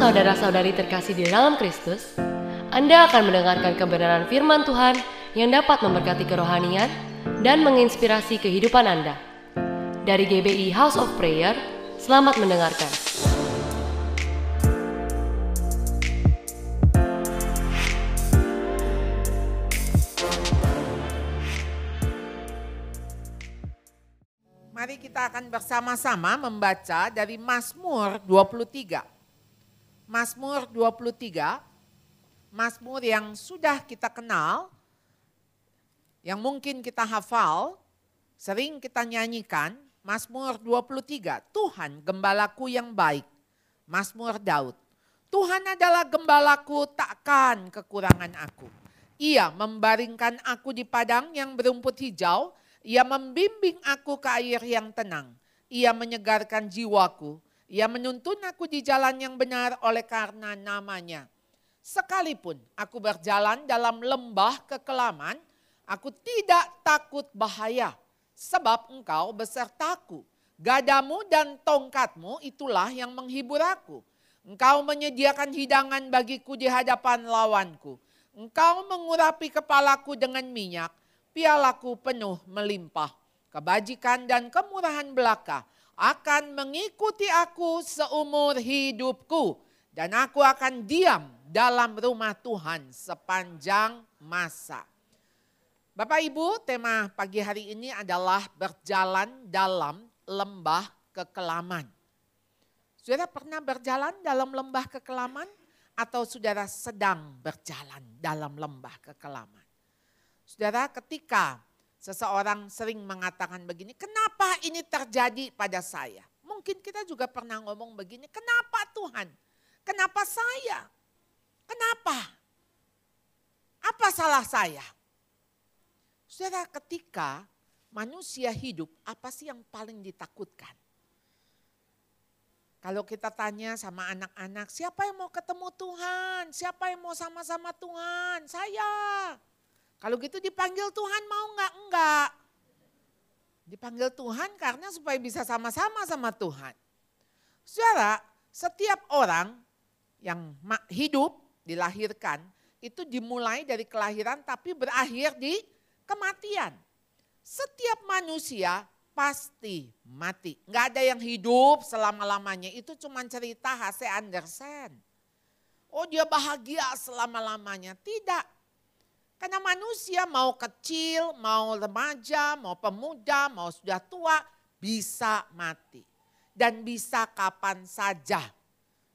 saudara-saudari terkasih di dalam Kristus, Anda akan mendengarkan kebenaran firman Tuhan yang dapat memberkati kerohanian dan menginspirasi kehidupan Anda. Dari GBI House of Prayer, selamat mendengarkan. Mari kita akan bersama-sama membaca dari Mazmur 23. Mazmur 23, Mazmur yang sudah kita kenal, yang mungkin kita hafal, sering kita nyanyikan, Mazmur 23, Tuhan gembalaku yang baik, Mazmur Daud. Tuhan adalah gembalaku takkan kekurangan aku. Ia membaringkan aku di padang yang berumput hijau, ia membimbing aku ke air yang tenang. Ia menyegarkan jiwaku. Ia menuntun aku di jalan yang benar oleh karena namanya. Sekalipun aku berjalan dalam lembah kekelaman, aku tidak takut bahaya. Sebab engkau besertaku. Gadamu dan tongkatmu itulah yang menghibur aku. Engkau menyediakan hidangan bagiku di hadapan lawanku. Engkau mengurapi kepalaku dengan minyak pialaku penuh melimpah. Kebajikan dan kemurahan belaka akan mengikuti aku seumur hidupku. Dan aku akan diam dalam rumah Tuhan sepanjang masa. Bapak Ibu, tema pagi hari ini adalah berjalan dalam lembah kekelaman. Saudara pernah berjalan dalam lembah kekelaman? Atau saudara sedang berjalan dalam lembah kekelaman? Saudara, ketika seseorang sering mengatakan begini, kenapa ini terjadi pada saya? Mungkin kita juga pernah ngomong begini, kenapa Tuhan? Kenapa saya? Kenapa? Apa salah saya? Saudara, ketika manusia hidup, apa sih yang paling ditakutkan? Kalau kita tanya sama anak-anak, siapa yang mau ketemu Tuhan? Siapa yang mau sama-sama Tuhan? Saya. Kalau gitu dipanggil Tuhan mau nggak? Enggak. Dipanggil Tuhan karena supaya bisa sama-sama sama Tuhan. Saudara, setiap orang yang hidup, dilahirkan, itu dimulai dari kelahiran tapi berakhir di kematian. Setiap manusia pasti mati. Nggak ada yang hidup selama-lamanya. Itu cuma cerita H.C. Andersen. Oh dia bahagia selama-lamanya. Tidak. Karena manusia mau kecil, mau remaja, mau pemuda, mau sudah tua, bisa mati. Dan bisa kapan saja.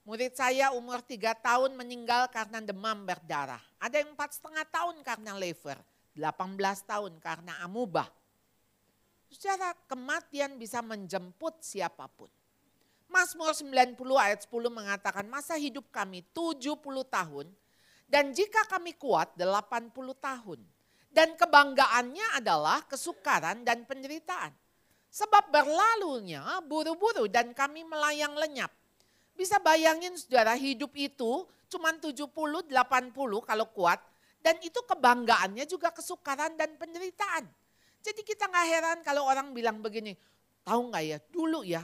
Murid saya umur tiga tahun meninggal karena demam berdarah. Ada yang empat setengah tahun karena lever. 18 tahun karena amuba. Secara kematian bisa menjemput siapa pun. Mazmur 90 ayat 10 mengatakan masa hidup kami 70 tahun dan jika kami kuat 80 tahun. Dan kebanggaannya adalah kesukaran dan penderitaan. Sebab berlalunya buru-buru dan kami melayang lenyap. Bisa bayangin saudara hidup itu cuma 70, 80 kalau kuat. Dan itu kebanggaannya juga kesukaran dan penderitaan. Jadi kita nggak heran kalau orang bilang begini, tahu nggak ya dulu ya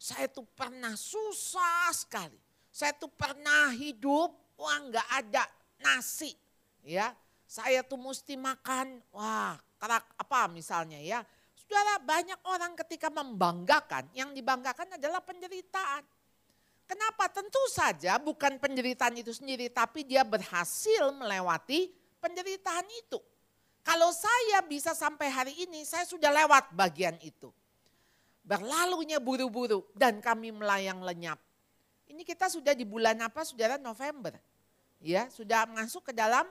saya tuh pernah susah sekali. Saya tuh pernah hidup, wah nggak ada nasi. ya Saya tuh mesti makan, wah kerak apa misalnya ya. Saudara banyak orang ketika membanggakan, yang dibanggakan adalah penderitaan. Kenapa? Tentu saja bukan penderitaan itu sendiri, tapi dia berhasil melewati penderitaan itu. Kalau saya bisa sampai hari ini, saya sudah lewat bagian itu. Berlalunya buru-buru dan kami melayang lenyap. Ini kita sudah di bulan apa saudara? November. Ya, sudah masuk ke dalam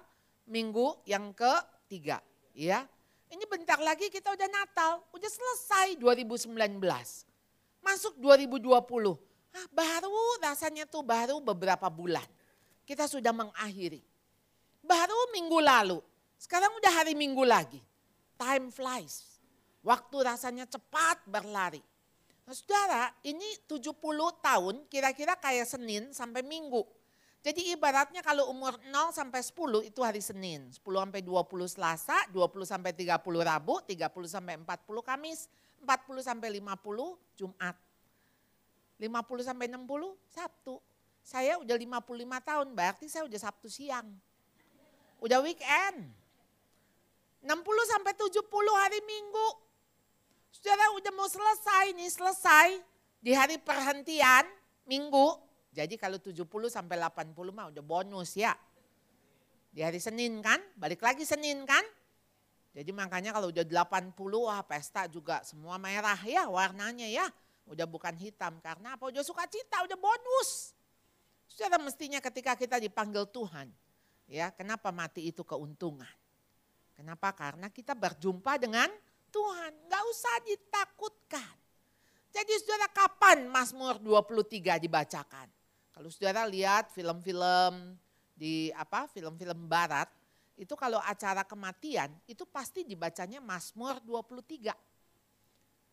minggu yang ketiga. Ya, ini bentar lagi kita udah Natal, udah selesai 2019. Masuk 2020. Ah, baru rasanya tuh baru beberapa bulan. Kita sudah mengakhiri. Baru minggu lalu sekarang udah hari Minggu lagi. Time flies. Waktu rasanya cepat berlari. Nah, saudara, ini 70 tahun kira-kira kayak Senin sampai Minggu. Jadi ibaratnya kalau umur 0 sampai 10 itu hari Senin. 10 sampai 20 Selasa, 20 sampai 30 Rabu, 30 sampai 40 Kamis, 40 sampai 50 Jumat. 50 sampai 60 Sabtu. Saya udah 55 tahun, berarti saya udah Sabtu siang. Udah weekend. 60 sampai 70 hari Minggu. Saudara udah mau selesai nih, selesai di hari perhentian Minggu. Jadi kalau 70 sampai 80 mah udah bonus ya. Di hari Senin kan, balik lagi Senin kan. Jadi makanya kalau udah 80 wah pesta juga semua merah ya warnanya ya. Udah bukan hitam karena apa? Udah suka cita, udah bonus. Saudara mestinya ketika kita dipanggil Tuhan, ya kenapa mati itu keuntungan? Kenapa? Karena kita berjumpa dengan Tuhan, nggak usah ditakutkan. Jadi saudara kapan Mazmur 23 dibacakan? Kalau saudara lihat film-film di apa film-film barat, itu kalau acara kematian itu pasti dibacanya Mazmur 23.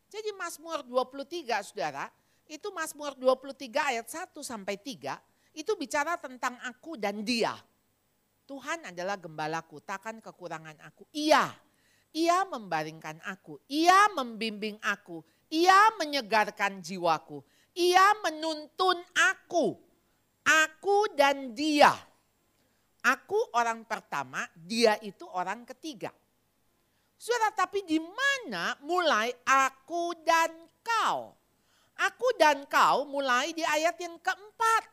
Jadi Mazmur 23 saudara, itu Mazmur 23 ayat 1 sampai 3, itu bicara tentang aku dan dia. Tuhan adalah gembalaku, takkan kekurangan aku. Iya, ia membaringkan aku, ia membimbing aku, ia menyegarkan jiwaku, ia menuntun aku, aku dan dia. Aku orang pertama, dia itu orang ketiga. Saudara, tapi di mana mulai aku dan kau? Aku dan kau mulai di ayat yang keempat.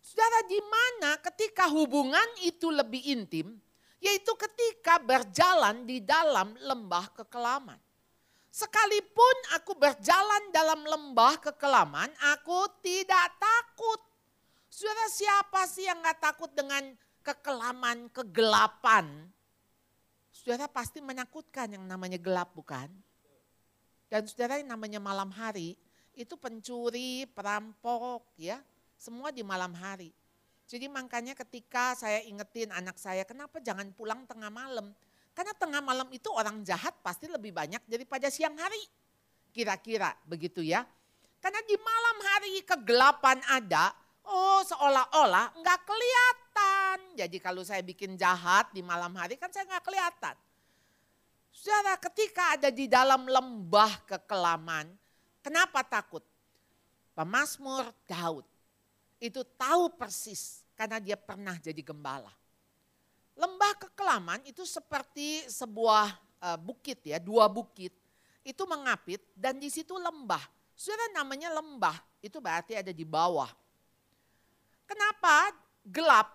Saudara, di mana ketika hubungan itu lebih intim, yaitu ketika berjalan di dalam lembah kekelaman. Sekalipun aku berjalan dalam lembah kekelaman, aku tidak takut. Saudara, siapa sih yang gak takut dengan kekelaman, kegelapan, Saudara pasti menakutkan yang namanya gelap bukan? Dan saudara yang namanya malam hari itu pencuri, perampok ya, semua di malam hari. Jadi makanya ketika saya ingetin anak saya, kenapa jangan pulang tengah malam? Karena tengah malam itu orang jahat pasti lebih banyak daripada siang hari. Kira-kira begitu ya. Karena di malam hari kegelapan ada, oh seolah-olah nggak kelihatan. Jadi kalau saya bikin jahat di malam hari kan saya nggak kelihatan. Saudara ketika ada di dalam lembah kekelaman, kenapa takut? Pemasmur Daud itu tahu persis karena dia pernah jadi gembala. Lembah kekelaman itu seperti sebuah uh, bukit ya, dua bukit. Itu mengapit dan di situ lembah. Saudara namanya lembah, itu berarti ada di bawah. Kenapa gelap?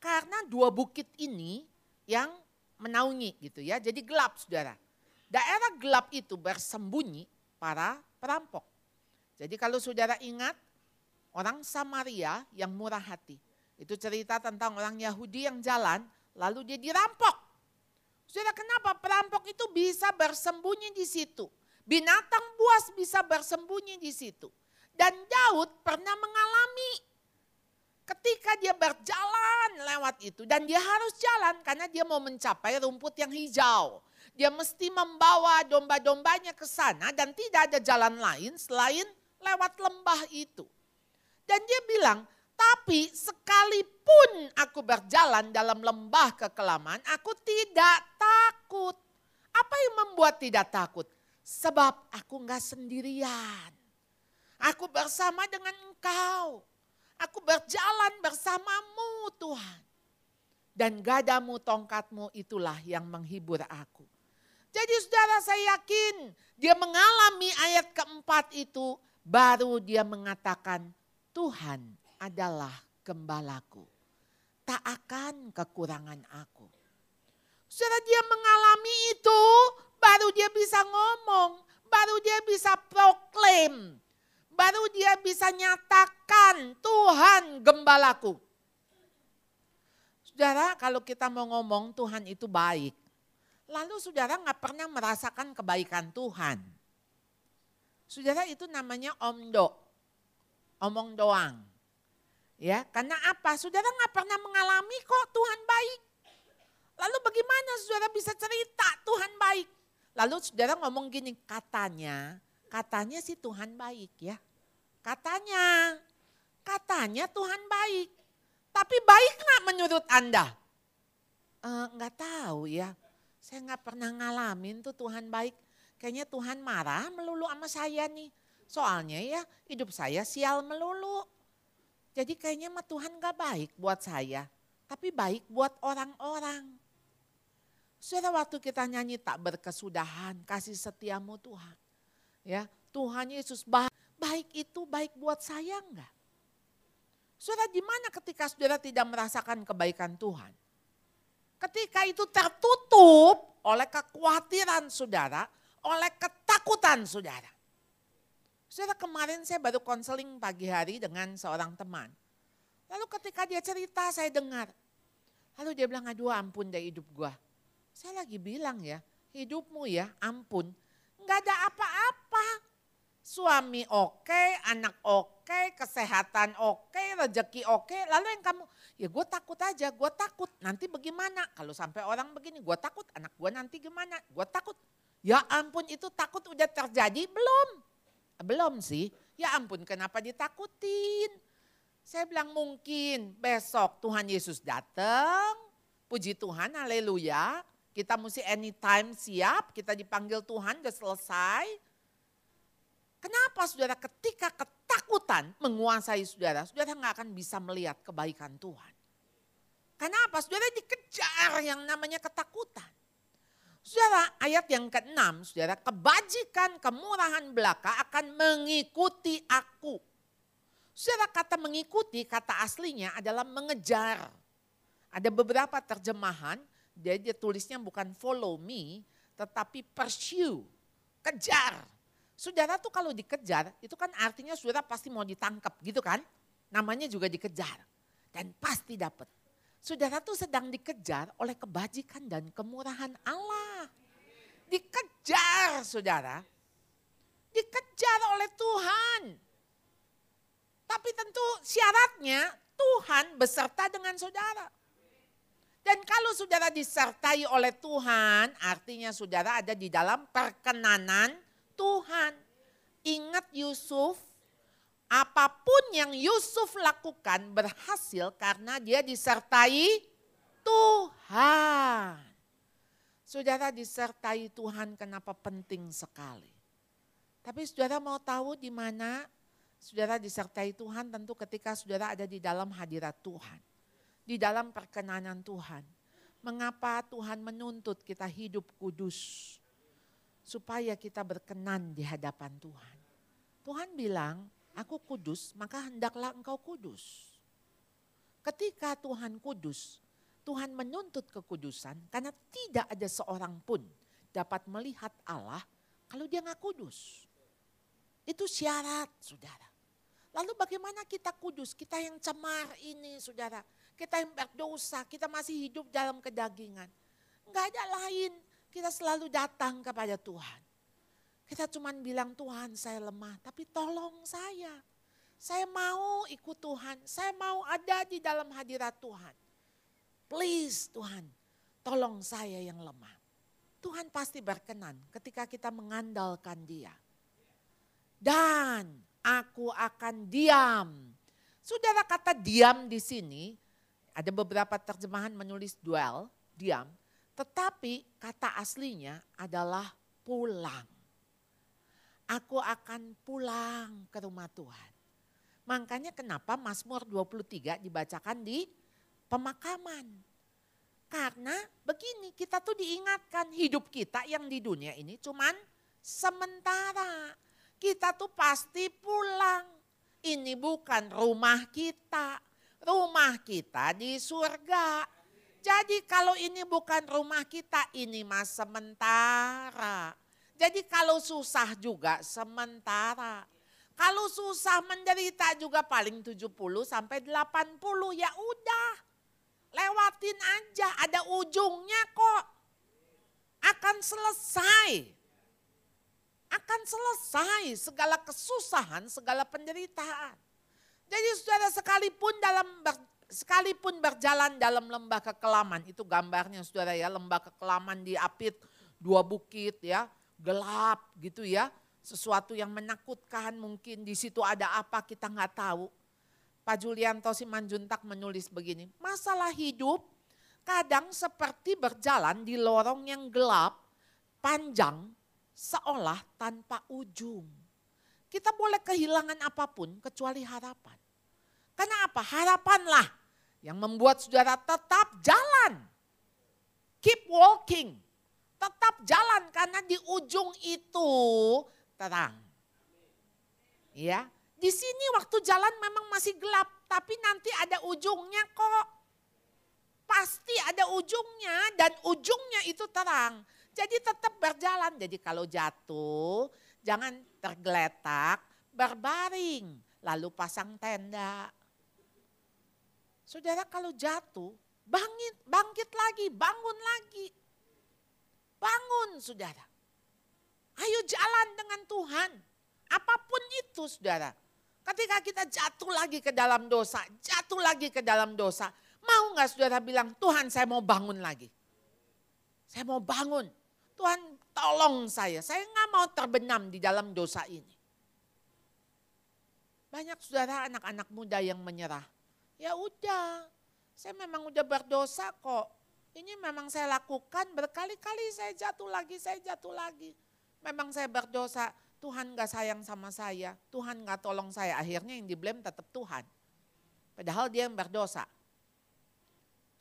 Karena dua bukit ini yang menaungi gitu ya. Jadi gelap saudara. Daerah gelap itu bersembunyi para perampok. Jadi kalau saudara ingat orang Samaria yang murah hati. Itu cerita tentang orang Yahudi yang jalan lalu dia dirampok. Saudara kenapa perampok itu bisa bersembunyi di situ. Binatang buas bisa bersembunyi di situ. Dan Daud pernah mengalami Ketika dia berjalan lewat itu dan dia harus jalan karena dia mau mencapai rumput yang hijau. Dia mesti membawa domba-dombanya ke sana dan tidak ada jalan lain selain lewat lembah itu. Dan dia bilang, tapi sekalipun aku berjalan dalam lembah kekelaman, aku tidak takut. Apa yang membuat tidak takut? Sebab aku enggak sendirian. Aku bersama dengan engkau. Aku berjalan bersamamu Tuhan. Dan gadamu tongkatmu itulah yang menghibur aku. Jadi saudara saya yakin dia mengalami ayat keempat itu baru dia mengatakan Tuhan adalah gembalaku. Tak akan kekurangan aku. Saudara dia mengalami itu baru dia bisa ngomong. Baru dia bisa proklaim baru dia bisa nyatakan Tuhan gembalaku. Saudara kalau kita mau ngomong Tuhan itu baik. Lalu saudara nggak pernah merasakan kebaikan Tuhan. Saudara itu namanya omdo. Omong doang. Ya, karena apa? Saudara nggak pernah mengalami kok Tuhan baik. Lalu bagaimana saudara bisa cerita Tuhan baik? Lalu saudara ngomong gini, katanya Katanya sih Tuhan baik ya. Katanya, katanya Tuhan baik. Tapi baik nggak menurut Anda? Uh, nggak tahu ya. Saya nggak pernah ngalamin tuh Tuhan baik. Kayaknya Tuhan marah melulu sama saya nih. Soalnya ya hidup saya sial melulu. Jadi kayaknya mah Tuhan gak baik buat saya, tapi baik buat orang-orang. Sudah waktu kita nyanyi tak berkesudahan, kasih setiamu Tuhan. Ya, Tuhan Yesus baik, baik itu baik buat saya enggak? Saudara gimana ketika saudara tidak merasakan kebaikan Tuhan? Ketika itu tertutup oleh kekhawatiran saudara, oleh ketakutan saudara. Saudara kemarin saya baru konseling pagi hari dengan seorang teman. Lalu ketika dia cerita saya dengar. Lalu dia bilang aduh ampun deh hidup gua. Saya lagi bilang ya hidupmu ya ampun. Enggak ada apa-apa suami oke, anak oke, kesehatan oke, okay, rezeki oke. Lalu yang kamu, ya gue takut aja, gue takut. Nanti bagaimana? Kalau sampai orang begini, gue takut. Anak gue nanti gimana? Gue takut. Ya ampun itu takut udah terjadi belum? Belum sih. Ya ampun kenapa ditakutin? Saya bilang mungkin besok Tuhan Yesus datang. Puji Tuhan, haleluya. Kita mesti anytime siap, kita dipanggil Tuhan, udah selesai Kenapa saudara ketika ketakutan menguasai saudara, saudara nggak akan bisa melihat kebaikan Tuhan. Kenapa? Saudara dikejar yang namanya ketakutan. Saudara, ayat yang ke-6, saudara, kebajikan, kemurahan belaka akan mengikuti aku. Saudara, kata mengikuti, kata aslinya adalah mengejar. Ada beberapa terjemahan, dia, dia tulisnya bukan follow me, tetapi pursue, kejar. Saudara tuh kalau dikejar, itu kan artinya saudara pasti mau ditangkap gitu kan. Namanya juga dikejar. Dan pasti dapat. Saudara tuh sedang dikejar oleh kebajikan dan kemurahan Allah. Dikejar saudara. Dikejar oleh Tuhan. Tapi tentu syaratnya Tuhan beserta dengan saudara. Dan kalau saudara disertai oleh Tuhan, artinya saudara ada di dalam perkenanan Tuhan. Ingat Yusuf, apa pun yang Yusuf lakukan berhasil karena dia disertai Tuhan. Saudara disertai Tuhan kenapa penting sekali. Tapi saudara mau tahu di mana saudara disertai Tuhan tentu ketika saudara ada di dalam hadirat Tuhan. Di dalam perkenanan Tuhan. Mengapa Tuhan menuntut kita hidup kudus? supaya kita berkenan di hadapan Tuhan. Tuhan bilang, aku kudus, maka hendaklah engkau kudus. Ketika Tuhan kudus, Tuhan menuntut kekudusan karena tidak ada seorang pun dapat melihat Allah kalau dia nggak kudus. Itu syarat, saudara. Lalu bagaimana kita kudus? Kita yang cemar ini, saudara. Kita yang berdosa, kita masih hidup dalam kedagingan. Enggak ada lain kita selalu datang kepada Tuhan. Kita cuma bilang Tuhan saya lemah, tapi tolong saya. Saya mau ikut Tuhan, saya mau ada di dalam hadirat Tuhan. Please Tuhan, tolong saya yang lemah. Tuhan pasti berkenan ketika kita mengandalkan dia. Dan aku akan diam. Saudara kata diam di sini, ada beberapa terjemahan menulis dwell, diam. Tetapi kata aslinya adalah pulang. Aku akan pulang ke rumah Tuhan. Makanya kenapa Mazmur 23 dibacakan di pemakaman. Karena begini kita tuh diingatkan hidup kita yang di dunia ini cuman sementara. Kita tuh pasti pulang. Ini bukan rumah kita. Rumah kita di surga jadi kalau ini bukan rumah kita, ini mas sementara. Jadi kalau susah juga sementara. Kalau susah menderita juga paling 70 sampai 80 ya udah. Lewatin aja, ada ujungnya kok. Akan selesai. Akan selesai segala kesusahan, segala penderitaan. Jadi saudara sekalipun dalam sekalipun berjalan dalam lembah kekelaman, itu gambarnya saudara ya, lembah kekelaman di apit dua bukit ya, gelap gitu ya, sesuatu yang menakutkan mungkin di situ ada apa kita nggak tahu. Pak Julianto Simanjuntak menulis begini, masalah hidup kadang seperti berjalan di lorong yang gelap, panjang, seolah tanpa ujung. Kita boleh kehilangan apa pun kecuali harapan. Karena apa? Harapanlah yang membuat saudara tetap jalan. Keep walking. Tetap jalan karena di ujung itu terang. Ya, di sini waktu jalan memang masih gelap, tapi nanti ada ujungnya kok. Pasti ada ujungnya dan ujungnya itu terang. Jadi tetap berjalan. Jadi kalau jatuh jangan tergeletak, berbaring, lalu pasang tenda. Saudara kalau jatuh, bangkit, bangkit lagi, bangun lagi. Bangun saudara. Ayo jalan dengan Tuhan. Apa pun itu saudara. Ketika kita jatuh lagi ke dalam dosa, jatuh lagi ke dalam dosa. Mau nggak saudara bilang, Tuhan saya mau bangun lagi. Saya mau bangun. Tuhan tolong saya, saya nggak mau terbenam di dalam dosa ini. Banyak saudara anak-anak muda yang menyerah. Ya udah, saya memang udah berdosa kok. Ini memang saya lakukan berkali-kali saya jatuh lagi, saya jatuh lagi. Memang saya berdosa, Tuhan gak sayang sama saya, Tuhan gak tolong saya. Akhirnya yang diblame tetap Tuhan. Padahal dia yang berdosa.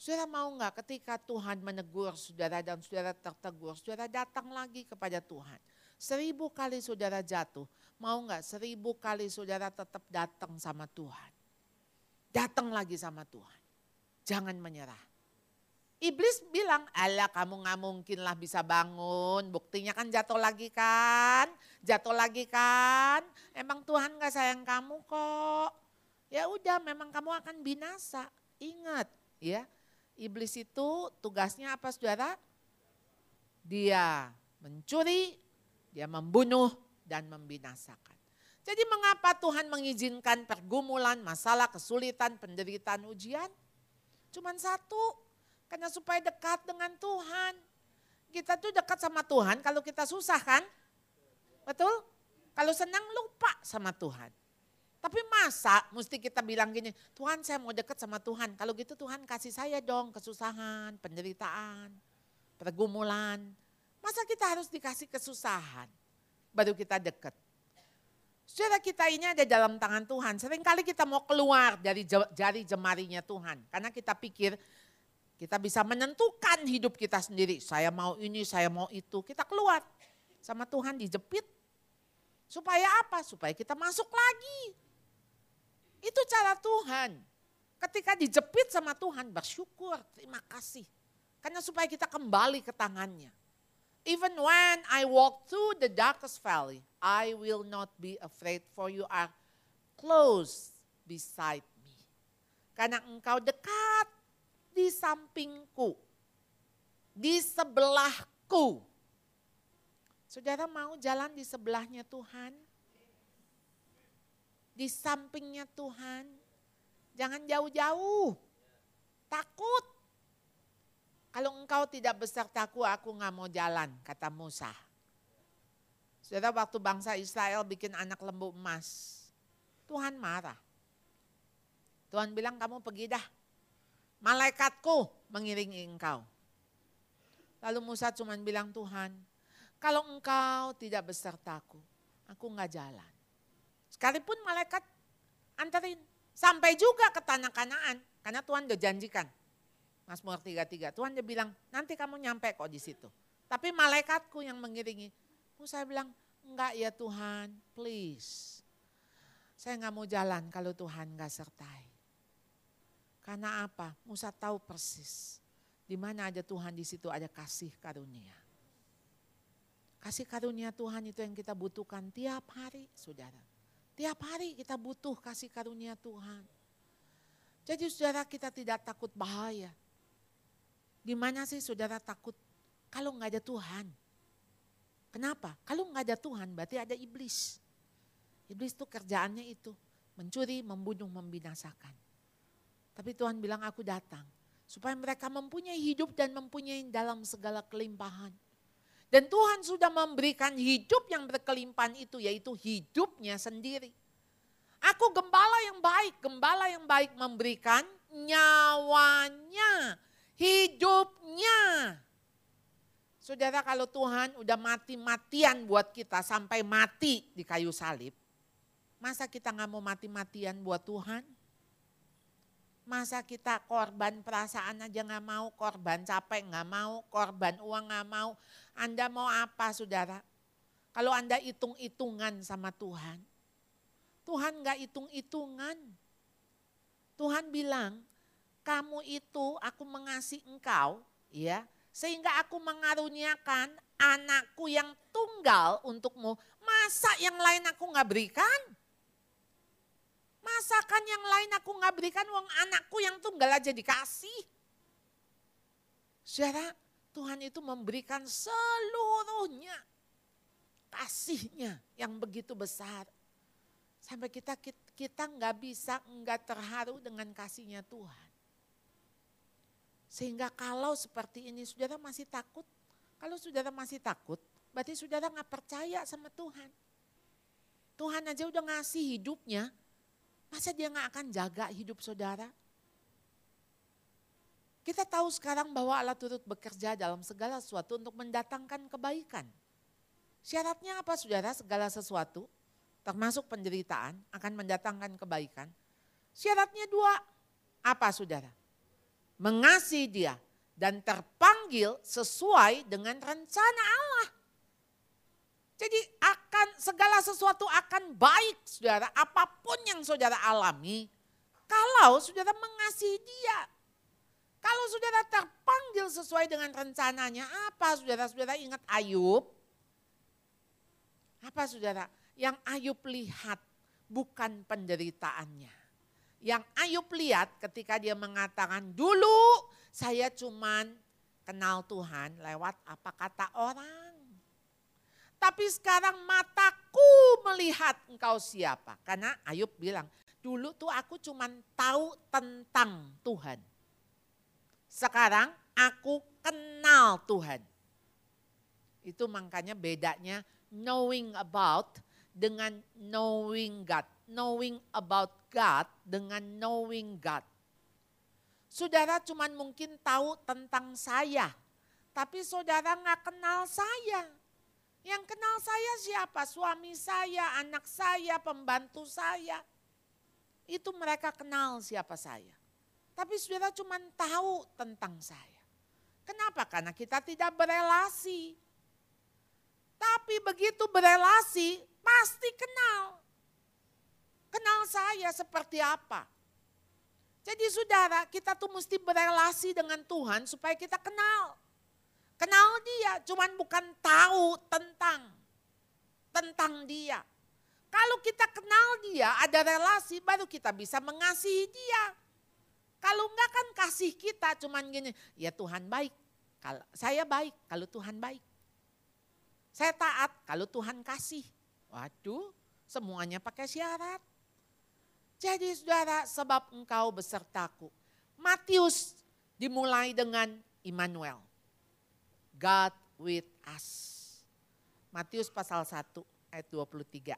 Saudara mau nggak ketika Tuhan menegur saudara dan saudara tertegur, saudara datang lagi kepada Tuhan. Seribu kali saudara jatuh, mau nggak seribu kali saudara tetap datang sama Tuhan. Datang lagi sama Tuhan. Jangan menyerah. Iblis bilang, Allah kamu nggak mungkin lah bisa bangun. Buktinya kan jatuh lagi kan. Jatuh lagi kan. Emang Tuhan gak sayang kamu kok. Ya udah memang kamu akan binasa. Ingat ya. Iblis itu tugasnya apa saudara? Dia mencuri, dia membunuh dan membinasakan. Jadi mengapa Tuhan mengizinkan pergumulan, masalah, kesulitan, penderitaan, ujian? Cuman satu, karena supaya dekat dengan Tuhan. Kita tuh dekat sama Tuhan kalau kita susah kan? Betul? Kalau senang lupa sama Tuhan. Tapi masa mesti kita bilang gini, Tuhan saya mau dekat sama Tuhan. Kalau gitu Tuhan kasih saya dong kesusahan, penderitaan, pergumulan. Masa kita harus dikasih kesusahan? Baru kita dekat. Saudara kita ini ada dalam tangan Tuhan. Seringkali kita mau keluar dari jari jemarinya Tuhan. Karena kita pikir kita bisa menentukan hidup kita sendiri. Saya mau ini, saya mau itu. Kita keluar sama Tuhan dijepit. Supaya apa? Supaya kita masuk lagi. Itu cara Tuhan. Ketika dijepit sama Tuhan, bersyukur, terima kasih. Karena supaya kita kembali ke tangannya. Even when I walk through the darkest valley, I will not be afraid for you are close beside me. Karena engkau dekat di sampingku, di sebelahku. Saudara mau jalan di sebelahnya Tuhan? Di sampingnya Tuhan. Jangan jauh-jauh. Takut. Kalau engkau tidak besertaku, aku nggak mau jalan, kata Musa. Saudara waktu bangsa Israel bikin anak lembu emas, Tuhan marah. Tuhan bilang kamu pergi dah, malaikatku mengiringi engkau. Lalu Musa cuma bilang Tuhan, kalau engkau tidak besertaku, aku nggak jalan. Sekalipun malaikat anterin. Sampai juga ke tanah kanaan. Karena Tuhan udah janjikan. Mazmur 33. Tuhan dia bilang, nanti kamu nyampe kok di situ. Tapi malaikatku yang mengiringi. Musa bilang, enggak ya Tuhan, please. Saya nggak mau jalan kalau Tuhan nggak sertai. Karena apa? Musa tahu persis. Di mana ada Tuhan di situ ada kasih karunia. Kasih karunia Tuhan itu yang kita butuhkan tiap hari, saudara. Tiap hari kita butuh kasih karunia Tuhan. Jadi saudara kita tidak takut bahaya. Di mana sih saudara takut kalau nggak ada Tuhan? Kenapa? Kalau nggak ada Tuhan berarti ada iblis. Iblis itu kerjaannya itu mencuri, membunuh, membinasakan. Tapi Tuhan bilang aku datang supaya mereka mempunyai hidup dan mempunyai dalam segala kelimpahan. Dan Tuhan sudah memberikan hidup yang berkelimpahan itu yaitu hidupnya sendiri. Aku gembala yang baik, gembala yang baik memberikan nyawanya, hidupnya. Saudara kalau Tuhan udah mati-matian buat kita sampai mati di kayu salib. Masa kita nggak mau mati-matian buat Tuhan? Masa kita korban perasaan aja nggak mau, korban capek nggak mau, korban uang nggak mau. Anda mau apa saudara? Kalau Anda hitung-hitungan sama Tuhan, Tuhan nggak hitung-hitungan. Tuhan bilang, kamu itu aku mengasihi engkau, ya, sehingga aku mengaruniakan anakku yang tunggal untukmu. Masa yang lain aku nggak berikan? Masakan yang lain aku nggak berikan uang anakku yang tunggal aja dikasih. Saudara, Tuhan itu memberikan seluruhnya kasihnya yang begitu besar. Sampai kita kita nggak bisa nggak terharu dengan kasihnya Tuhan. Sehingga kalau seperti ini saudara masih takut, kalau saudara masih takut, berarti saudara nggak percaya sama Tuhan. Tuhan aja udah ngasih hidupnya, Masa dia nggak akan jaga hidup saudara? Kita tahu sekarang bahwa Allah turut bekerja dalam segala sesuatu untuk mendatangkan kebaikan. Syaratnya apa saudara? Segala sesuatu, termasuk penderitaan, akan mendatangkan kebaikan. Syaratnya dua, apa saudara? Mengasihi dia dan terpanggil sesuai dengan rencana Allah. Jadi akan segala sesuatu akan baik saudara, apa pun yang saudara alami, kalau saudara mengasihi dia. Kalau saudara terpanggil sesuai dengan rencananya, apa saudara-saudara ingat Ayub? Apa saudara? Yang Ayub lihat bukan penderitaannya. Yang Ayub lihat ketika dia mengatakan, dulu saya cuman kenal Tuhan lewat apa kata orang. Tapi sekarang mataku melihat engkau siapa. Karena Ayub bilang, dulu tuh aku cuma tahu tentang Tuhan. Sekarang aku kenal Tuhan. Itu makanya bedanya knowing about dengan knowing God. Knowing about God dengan knowing God. Saudara cuma mungkin tahu tentang saya. Tapi saudara nggak kenal saya. Yang kenal saya siapa? Suami saya, anak saya, pembantu saya. Itu mereka kenal siapa saya. Tapi saudara cuma tahu tentang saya. Kenapa? Karena kita tidak berelasi. Tapi begitu berelasi, pasti kenal. Kenal saya seperti apa. Jadi saudara, kita tuh mesti berelasi dengan Tuhan supaya kita kenal. Kenal dia, cuman bukan tahu tentang tentang dia. Kalau kita kenal dia, ada relasi, baru kita bisa mengasihi dia. Kalau enggak kan kasih kita cuman gini, ya Tuhan baik. Kalau saya baik, kalau Tuhan baik. Saya taat kalau Tuhan kasih. Waduh, semuanya pakai syarat. Jadi saudara, sebab engkau besertaku. Matius dimulai dengan Immanuel. God with us. Matius pasal 1 ayat 23.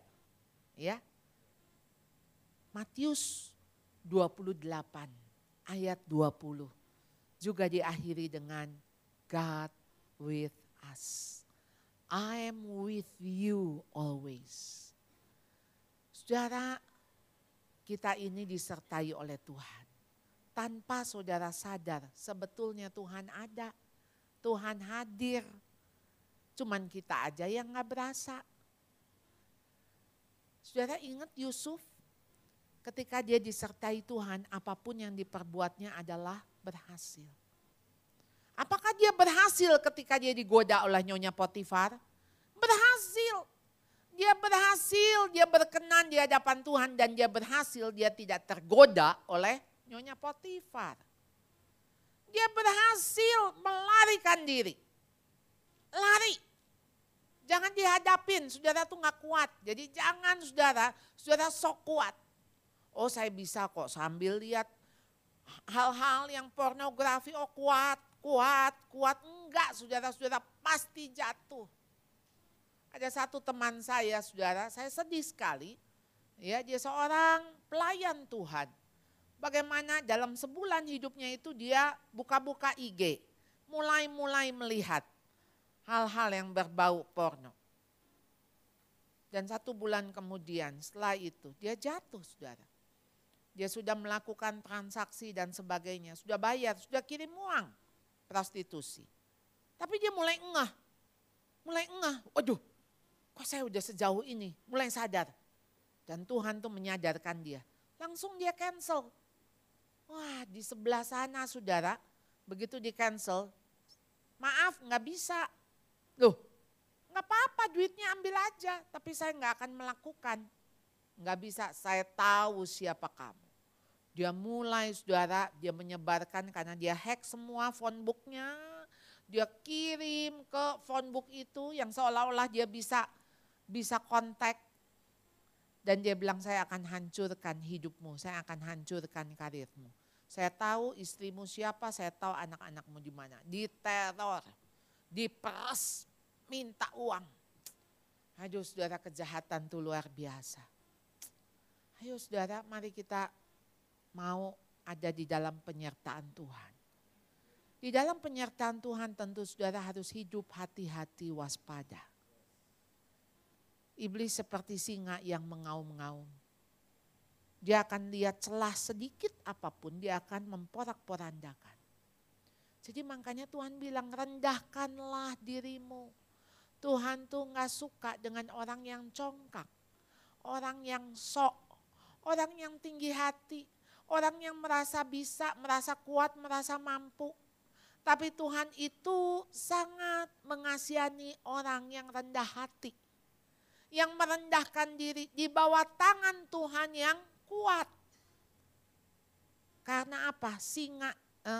Ya. Matius 28 ayat 20 juga diakhiri dengan God with us. I am with you always. Saudara, kita ini disertai oleh Tuhan. Tanpa saudara sadar, sebetulnya Tuhan ada Tuhan hadir. Cuman kita aja yang nggak berasa. Saudara ingat Yusuf ketika dia disertai Tuhan apa pun yang diperbuatnya adalah berhasil. Apakah dia berhasil ketika dia digoda oleh Nyonya Potifar? Berhasil. Dia berhasil, dia berkenan di hadapan Tuhan dan dia berhasil, dia tidak tergoda oleh Nyonya Potifar. Dia berhasil melarikan diri. Lari. Jangan dihadapin, saudara tuh gak kuat. Jadi jangan saudara, saudara sok kuat. Oh saya bisa kok sambil lihat hal-hal yang pornografi, oh kuat, kuat, kuat. Enggak saudara-saudara pasti jatuh. Ada satu teman saya saudara, saya sedih sekali. Ya, dia seorang pelayan Tuhan bagaimana dalam sebulan hidupnya itu dia buka-buka IG, mulai-mulai melihat hal-hal yang berbau porno. Dan satu bulan kemudian setelah itu dia jatuh saudara. Dia sudah melakukan transaksi dan sebagainya, sudah bayar, sudah kirim uang prostitusi. Tapi dia mulai engah, mulai engah. Waduh, kok saya udah sejauh ini, mulai sadar. Dan Tuhan tuh menyadarkan dia. Langsung dia cancel. Wah di sebelah sana saudara, begitu di cancel, maaf nggak bisa. Loh, nggak apa-apa duitnya ambil aja, tapi saya nggak akan melakukan. Nggak bisa, saya tahu siapa kamu. Dia mulai saudara, dia menyebarkan karena dia hack semua phone booknya. Dia kirim ke phone book itu yang seolah-olah dia bisa bisa kontak. Dan dia bilang saya akan hancurkan hidupmu, saya akan hancurkan karirmu. Saya tahu istrimu siapa, saya tahu anak-anakmu di mana. Diteror, diperas, minta uang. Aduh saudara kejahatan itu luar biasa. Ayo saudara mari kita mau ada di dalam penyertaan Tuhan. Di dalam penyertaan Tuhan tentu saudara harus hidup hati-hati waspada. Iblis seperti singa yang mengaum-ngaum. Dia akan lihat celah sedikit apa pun, dia akan memporak-porandakan. Jadi makanya Tuhan bilang rendahkanlah dirimu. Tuhan tuh nggak suka dengan orang yang congkak, orang yang sok, orang yang tinggi hati, orang yang merasa bisa, merasa kuat, merasa mampu. Tapi Tuhan itu sangat mengasihani orang yang rendah hati. Yang merendahkan diri di bawah tangan Tuhan yang kuat. Karena apa? Singa, e,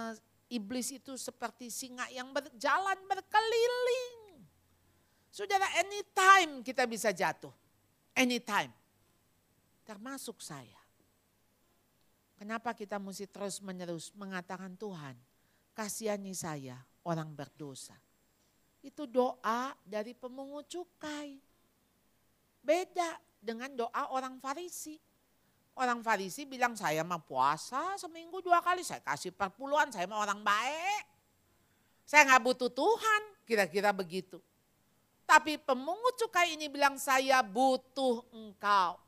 iblis itu seperti singa yang berjalan berkeliling. Saudara, anytime kita bisa jatuh. Anytime. Termasuk saya. Kenapa kita mesti terus menerus mengatakan Tuhan, kasihani saya orang berdosa. Itu doa dari pemungut cukai. Beda dengan doa orang Farisi. Orang Farisi bilang saya mau puasa seminggu dua kali, saya kasih perpuluhan, saya mau orang baik. Saya nggak butuh Tuhan, kira-kira begitu. Tapi pemungut cukai ini bilang saya butuh engkau.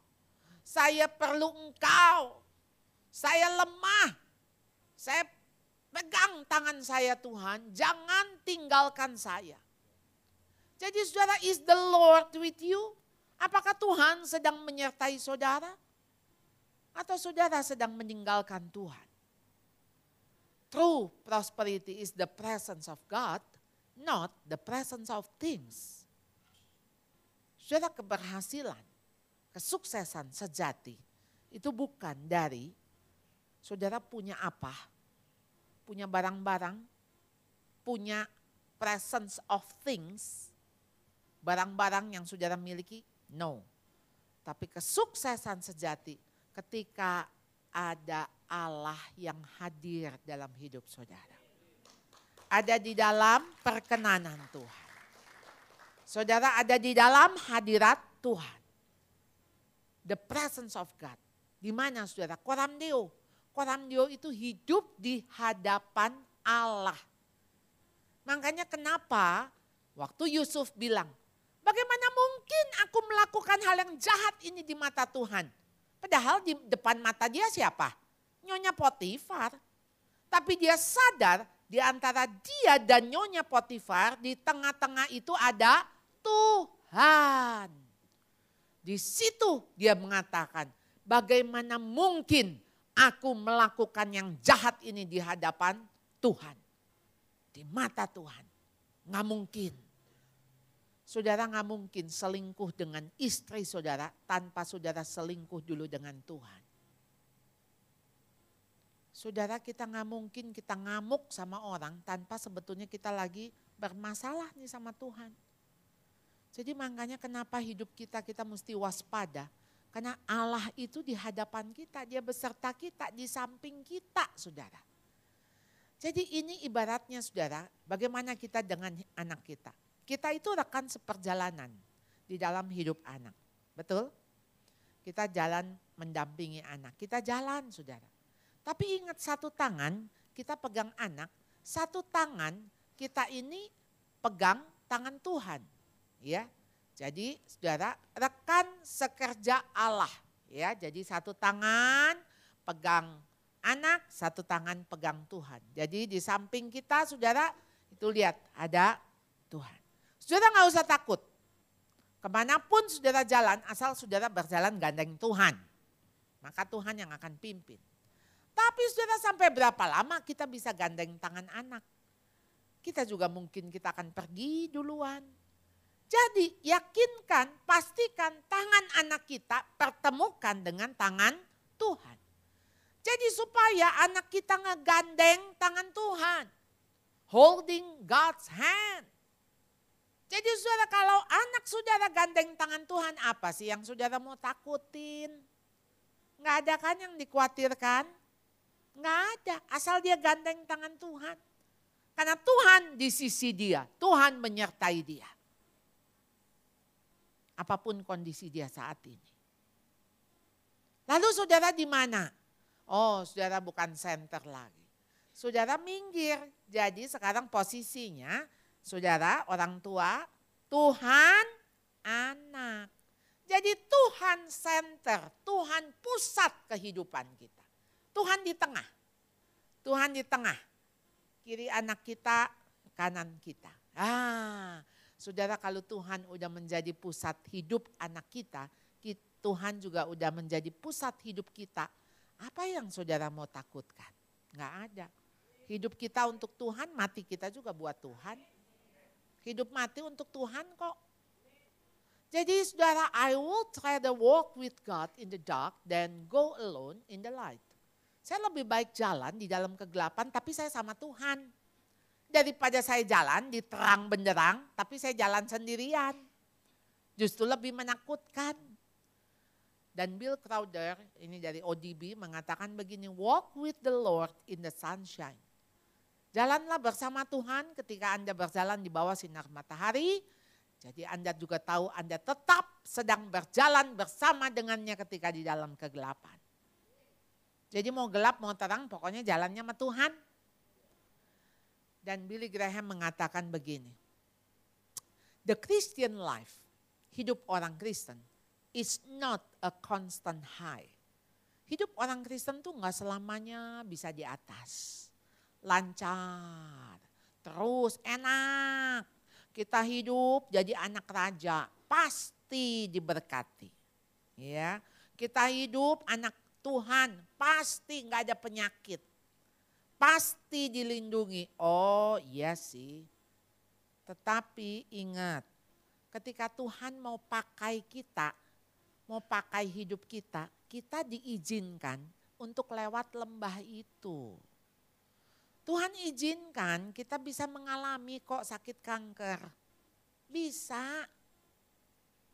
Saya perlu engkau. Saya lemah. Saya pegang tangan saya Tuhan, jangan tinggalkan saya. Jadi saudara, is the Lord with you? Apakah Tuhan sedang menyertai saudara? Atau saudara sedang meninggalkan Tuhan? True prosperity is the presence of God, not the presence of things. Saudara keberhasilan, kesuksesan sejati itu bukan dari Saudara punya apa? Punya barang-barang, punya presence of things, barang-barang yang saudara miliki? No. Tapi kesuksesan sejati ketika ada Allah yang hadir dalam hidup saudara. Ada di dalam perkenanan Tuhan. Saudara ada di dalam hadirat Tuhan. The presence of God. Di mana saudara? Koram Deo Koramdio itu hidup di hadapan Allah. Makanya kenapa waktu Yusuf bilang, bagaimana mungkin aku melakukan hal yang jahat ini di mata Tuhan. Padahal di depan mata dia siapa? Nyonya Potifar. Tapi dia sadar di antara dia dan Nyonya Potifar di tengah-tengah itu ada Tuhan. Di situ dia mengatakan, bagaimana mungkin aku melakukan yang jahat ini di hadapan Tuhan. Di mata Tuhan. Nggak mungkin. Saudara nggak mungkin selingkuh dengan istri saudara tanpa saudara selingkuh dulu dengan Tuhan. Saudara kita nggak mungkin kita ngamuk sama orang tanpa sebetulnya kita lagi bermasalah nih sama Tuhan. Jadi makanya kenapa hidup kita kita mesti waspada karena Allah itu di hadapan kita, dia beserta kita, di samping kita saudara. Jadi ini ibaratnya saudara, bagaimana kita dengan anak kita. Kita itu rekan seperjalanan di dalam hidup anak. Betul? Kita jalan mendampingi anak, kita jalan saudara. Tapi ingat satu tangan kita pegang anak, satu tangan kita ini pegang tangan Tuhan. Ya, jadi saudara rekan sekerja Allah ya. Jadi satu tangan pegang anak, satu tangan pegang Tuhan. Jadi di samping kita saudara itu lihat ada Tuhan. Saudara nggak usah takut. Ke mana pun saudara jalan, asal saudara berjalan gandeng Tuhan. Maka Tuhan yang akan pimpin. Tapi saudara sampai berapa lama kita bisa gandeng tangan anak? Kita juga mungkin kita akan pergi duluan. Jadi yakinkan, pastikan tangan anak kita pertemukan dengan tangan Tuhan. Jadi supaya anak kita ngegandeng tangan Tuhan. Holding God's hand. Jadi saudara kalau anak saudara gandeng tangan Tuhan apa sih yang saudara mau takutin? Nggak ada kan yang dikhawatirkan? Nggak ada, asal dia gandeng tangan Tuhan. Karena Tuhan di sisi dia, Tuhan menyertai dia. Apa pun kondisi dia saat ini. Lalu saudara di mana? Oh saudara bukan center lagi. Saudara minggir, jadi sekarang posisinya saudara, orang tua, Tuhan, anak. Jadi Tuhan center, Tuhan pusat kehidupan kita. Tuhan di tengah. Tuhan di tengah. Kiri anak kita, kanan kita. Ah, saudara kalau Tuhan udah menjadi pusat hidup anak kita, Tuhan juga udah menjadi pusat hidup kita. Apa yang saudara mau takutkan? Enggak ada. Hidup kita untuk Tuhan, mati kita juga buat Tuhan. Hidup mati untuk Tuhan kok. Jadi saudara, I will try to walk with God in the dark than go alone in the light. Saya lebih baik jalan di dalam kegelapan tapi saya sama Tuhan. Daripada saya jalan di terang benderang tapi saya jalan sendirian. Justru lebih menakutkan. Dan Bill Crowder, ini dari ODB, mengatakan begini, walk with the Lord in the sunshine. Jalanlah bersama Tuhan ketika Anda berjalan di bawah sinar matahari. Jadi Anda juga tahu Anda tetap sedang berjalan bersama dengannya ketika di dalam kegelapan. Jadi mau gelap mau terang pokoknya jalannya sama Tuhan. Dan Billy Graham mengatakan begini. The Christian life, hidup orang Kristen, is not a constant high. Hidup orang Kristen tuh nggak selamanya bisa di atas lancar, terus enak. Kita hidup jadi anak raja, pasti diberkati. Ya, kita hidup anak Tuhan, pasti nggak ada penyakit. Pasti dilindungi. Oh iya sih. Tetapi ingat, ketika Tuhan mau pakai kita, mau pakai hidup kita, kita diizinkan untuk lewat lembah itu. Tuhan izinkan kita bisa mengalami kok sakit kanker. Bisa.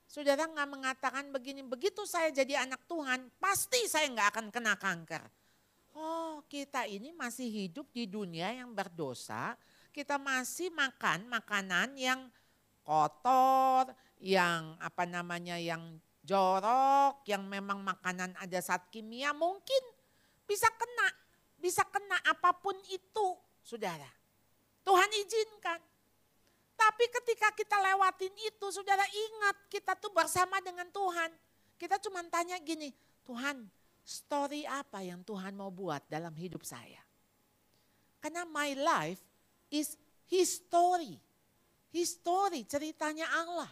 Saudara nggak mengatakan begini, begitu saya jadi anak Tuhan, pasti saya nggak akan kena kanker. Oh kita ini masih hidup di dunia yang berdosa, kita masih makan makanan yang kotor, yang apa namanya yang jorok, yang memang makanan ada zat kimia mungkin bisa kena bisa kena apa pun itu, saudara. Tuhan izinkan. Tapi ketika kita lewatin itu, saudara ingat kita tuh bersama dengan Tuhan. Kita cuma tanya gini, Tuhan story apa yang Tuhan mau buat dalam hidup saya? Karena my life is history. History, ceritanya Allah.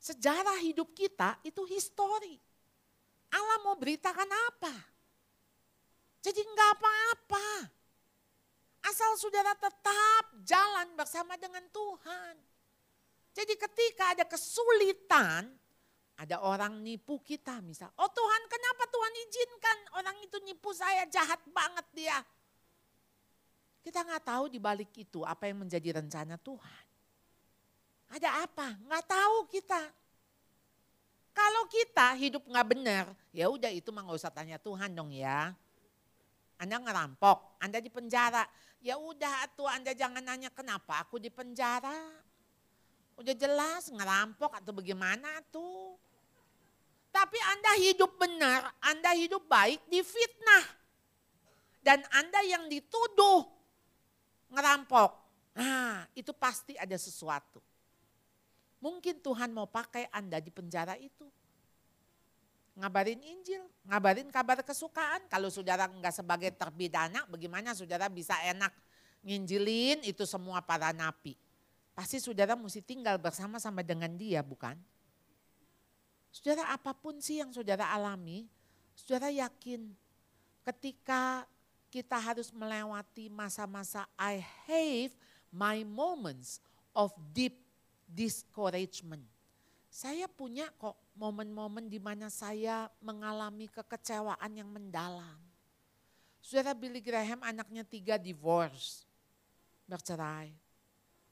Sejarah hidup kita itu history. Allah mau beritakan apa? Jadi enggak apa-apa. Asal saudara tetap jalan bersama dengan Tuhan. Jadi ketika ada kesulitan, ada orang nipu kita misal. Oh Tuhan kenapa Tuhan izinkan orang itu nipu saya jahat banget dia. Kita nggak tahu di balik itu apa yang menjadi rencana Tuhan. Ada apa? Nggak tahu kita. Kalau kita hidup nggak benar, ya udah itu mah nggak usah tanya Tuhan dong ya. Anda ngerampok, Anda di penjara. Ya udah tuh Anda jangan nanya kenapa aku di penjara. Udah jelas ngerampok atau bagaimana tuh. Tapi Anda hidup benar, Anda hidup baik di fitnah. Dan Anda yang dituduh ngerampok. Nah itu pasti ada sesuatu. Mungkin Tuhan mau pakai Anda di penjara itu. Ngabarin Injil, ngabarin kabar kesukaan. Kalau saudara enggak sebagai terbidana, bagaimana saudara bisa enak nginjilin itu semua para napi. Pasti saudara mesti tinggal bersama-sama dengan dia, bukan? Saudara apa pun sih yang saudara alami, saudara yakin ketika kita harus melewati masa-masa I have my moments of deep discouragement. Saya punya kok momen-momen di mana saya mengalami kekecewaan yang mendalam. Saudara Billy Graham anaknya tiga divorce, bercerai.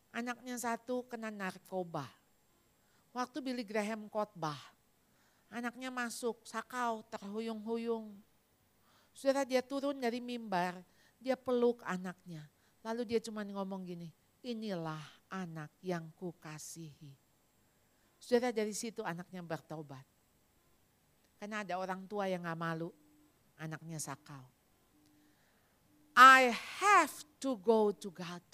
Anaknya satu kena narkoba. Waktu Billy Graham khotbah, anaknya masuk, sakau, terhuyung-huyung. Saudara dia turun dari mimbar, dia peluk anaknya. Lalu dia cuma ngomong gini, inilah anak yang kukasihi. Saudara dari situ anaknya bertobat. Karena ada orang tua yang gak malu, anaknya sakau. I have to go to God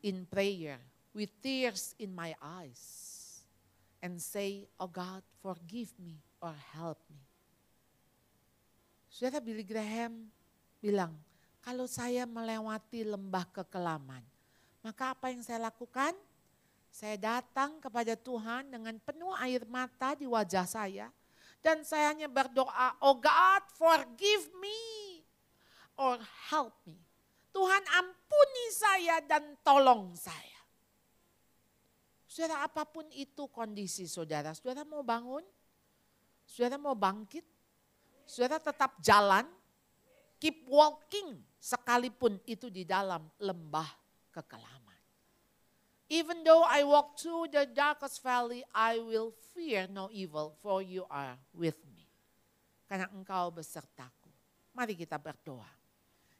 in prayer with tears in my eyes and say, oh God, forgive me or help me. Saudara Billy Graham bilang, kalau saya melewati lembah kekelaman, maka apa yang saya lakukan? Saya datang kepada Tuhan dengan penuh air mata di wajah saya. Dan saya hanya berdoa, oh God forgive me or help me. Tuhan ampuni saya dan tolong saya. Saudara apa pun itu kondisi saudara, saudara mau bangun, saudara mau bangkit, saudara tetap jalan, keep walking sekalipun itu di dalam lembah kekelaman. Even though I walk through the darkest valley, I will fear no evil, for you are with me. Karena engkau besertaku. Mari kita berdoa.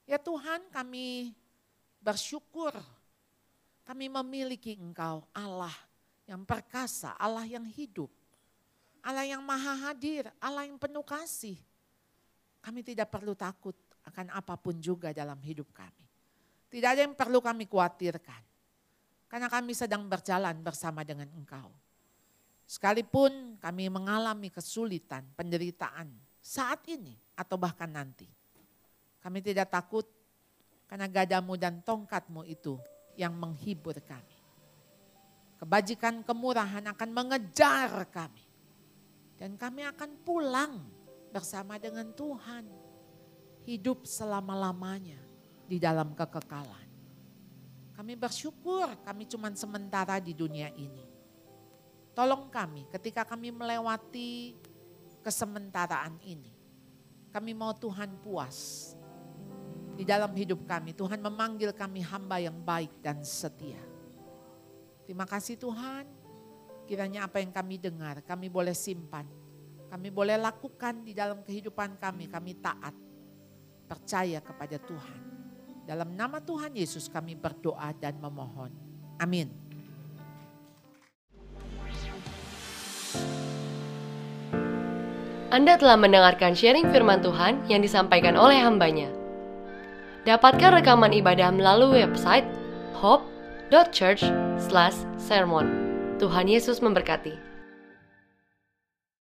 Ya Tuhan kami bersyukur kami memiliki engkau Allah yang perkasa, Allah yang hidup. Allah yang maha hadir, Allah yang penuh kasih. Kami tidak perlu takut akan apa pun juga dalam hidup kami. Tidak ada yang perlu kami khawatirkan karena kami sedang berjalan bersama dengan engkau. Sekalipun kami mengalami kesulitan, penderitaan saat ini atau bahkan nanti. Kami tidak takut karena gadamu dan tongkatmu itu yang menghibur kami. Kebajikan kemurahan akan mengejar kami. Dan kami akan pulang bersama dengan Tuhan. Hidup selama-lamanya di dalam kekekalan. Kami bersyukur kami cuma sementara di dunia ini. Tolong kami ketika kami melewati kesementaraan ini. Kami mau Tuhan puas di dalam hidup kami. Tuhan memanggil kami hamba yang baik dan setia. Terima kasih Tuhan. Kiranya apa yang kami dengar kami boleh simpan. Kami boleh lakukan di dalam kehidupan kami. Kami taat. Percaya kepada Tuhan. Dalam nama Tuhan Yesus kami berdoa dan memohon. Amin. Anda telah mendengarkan sharing firman Tuhan yang disampaikan oleh hambanya. Dapatkan rekaman ibadah melalui website hope.church/sermon. Tuhan Yesus memberkati.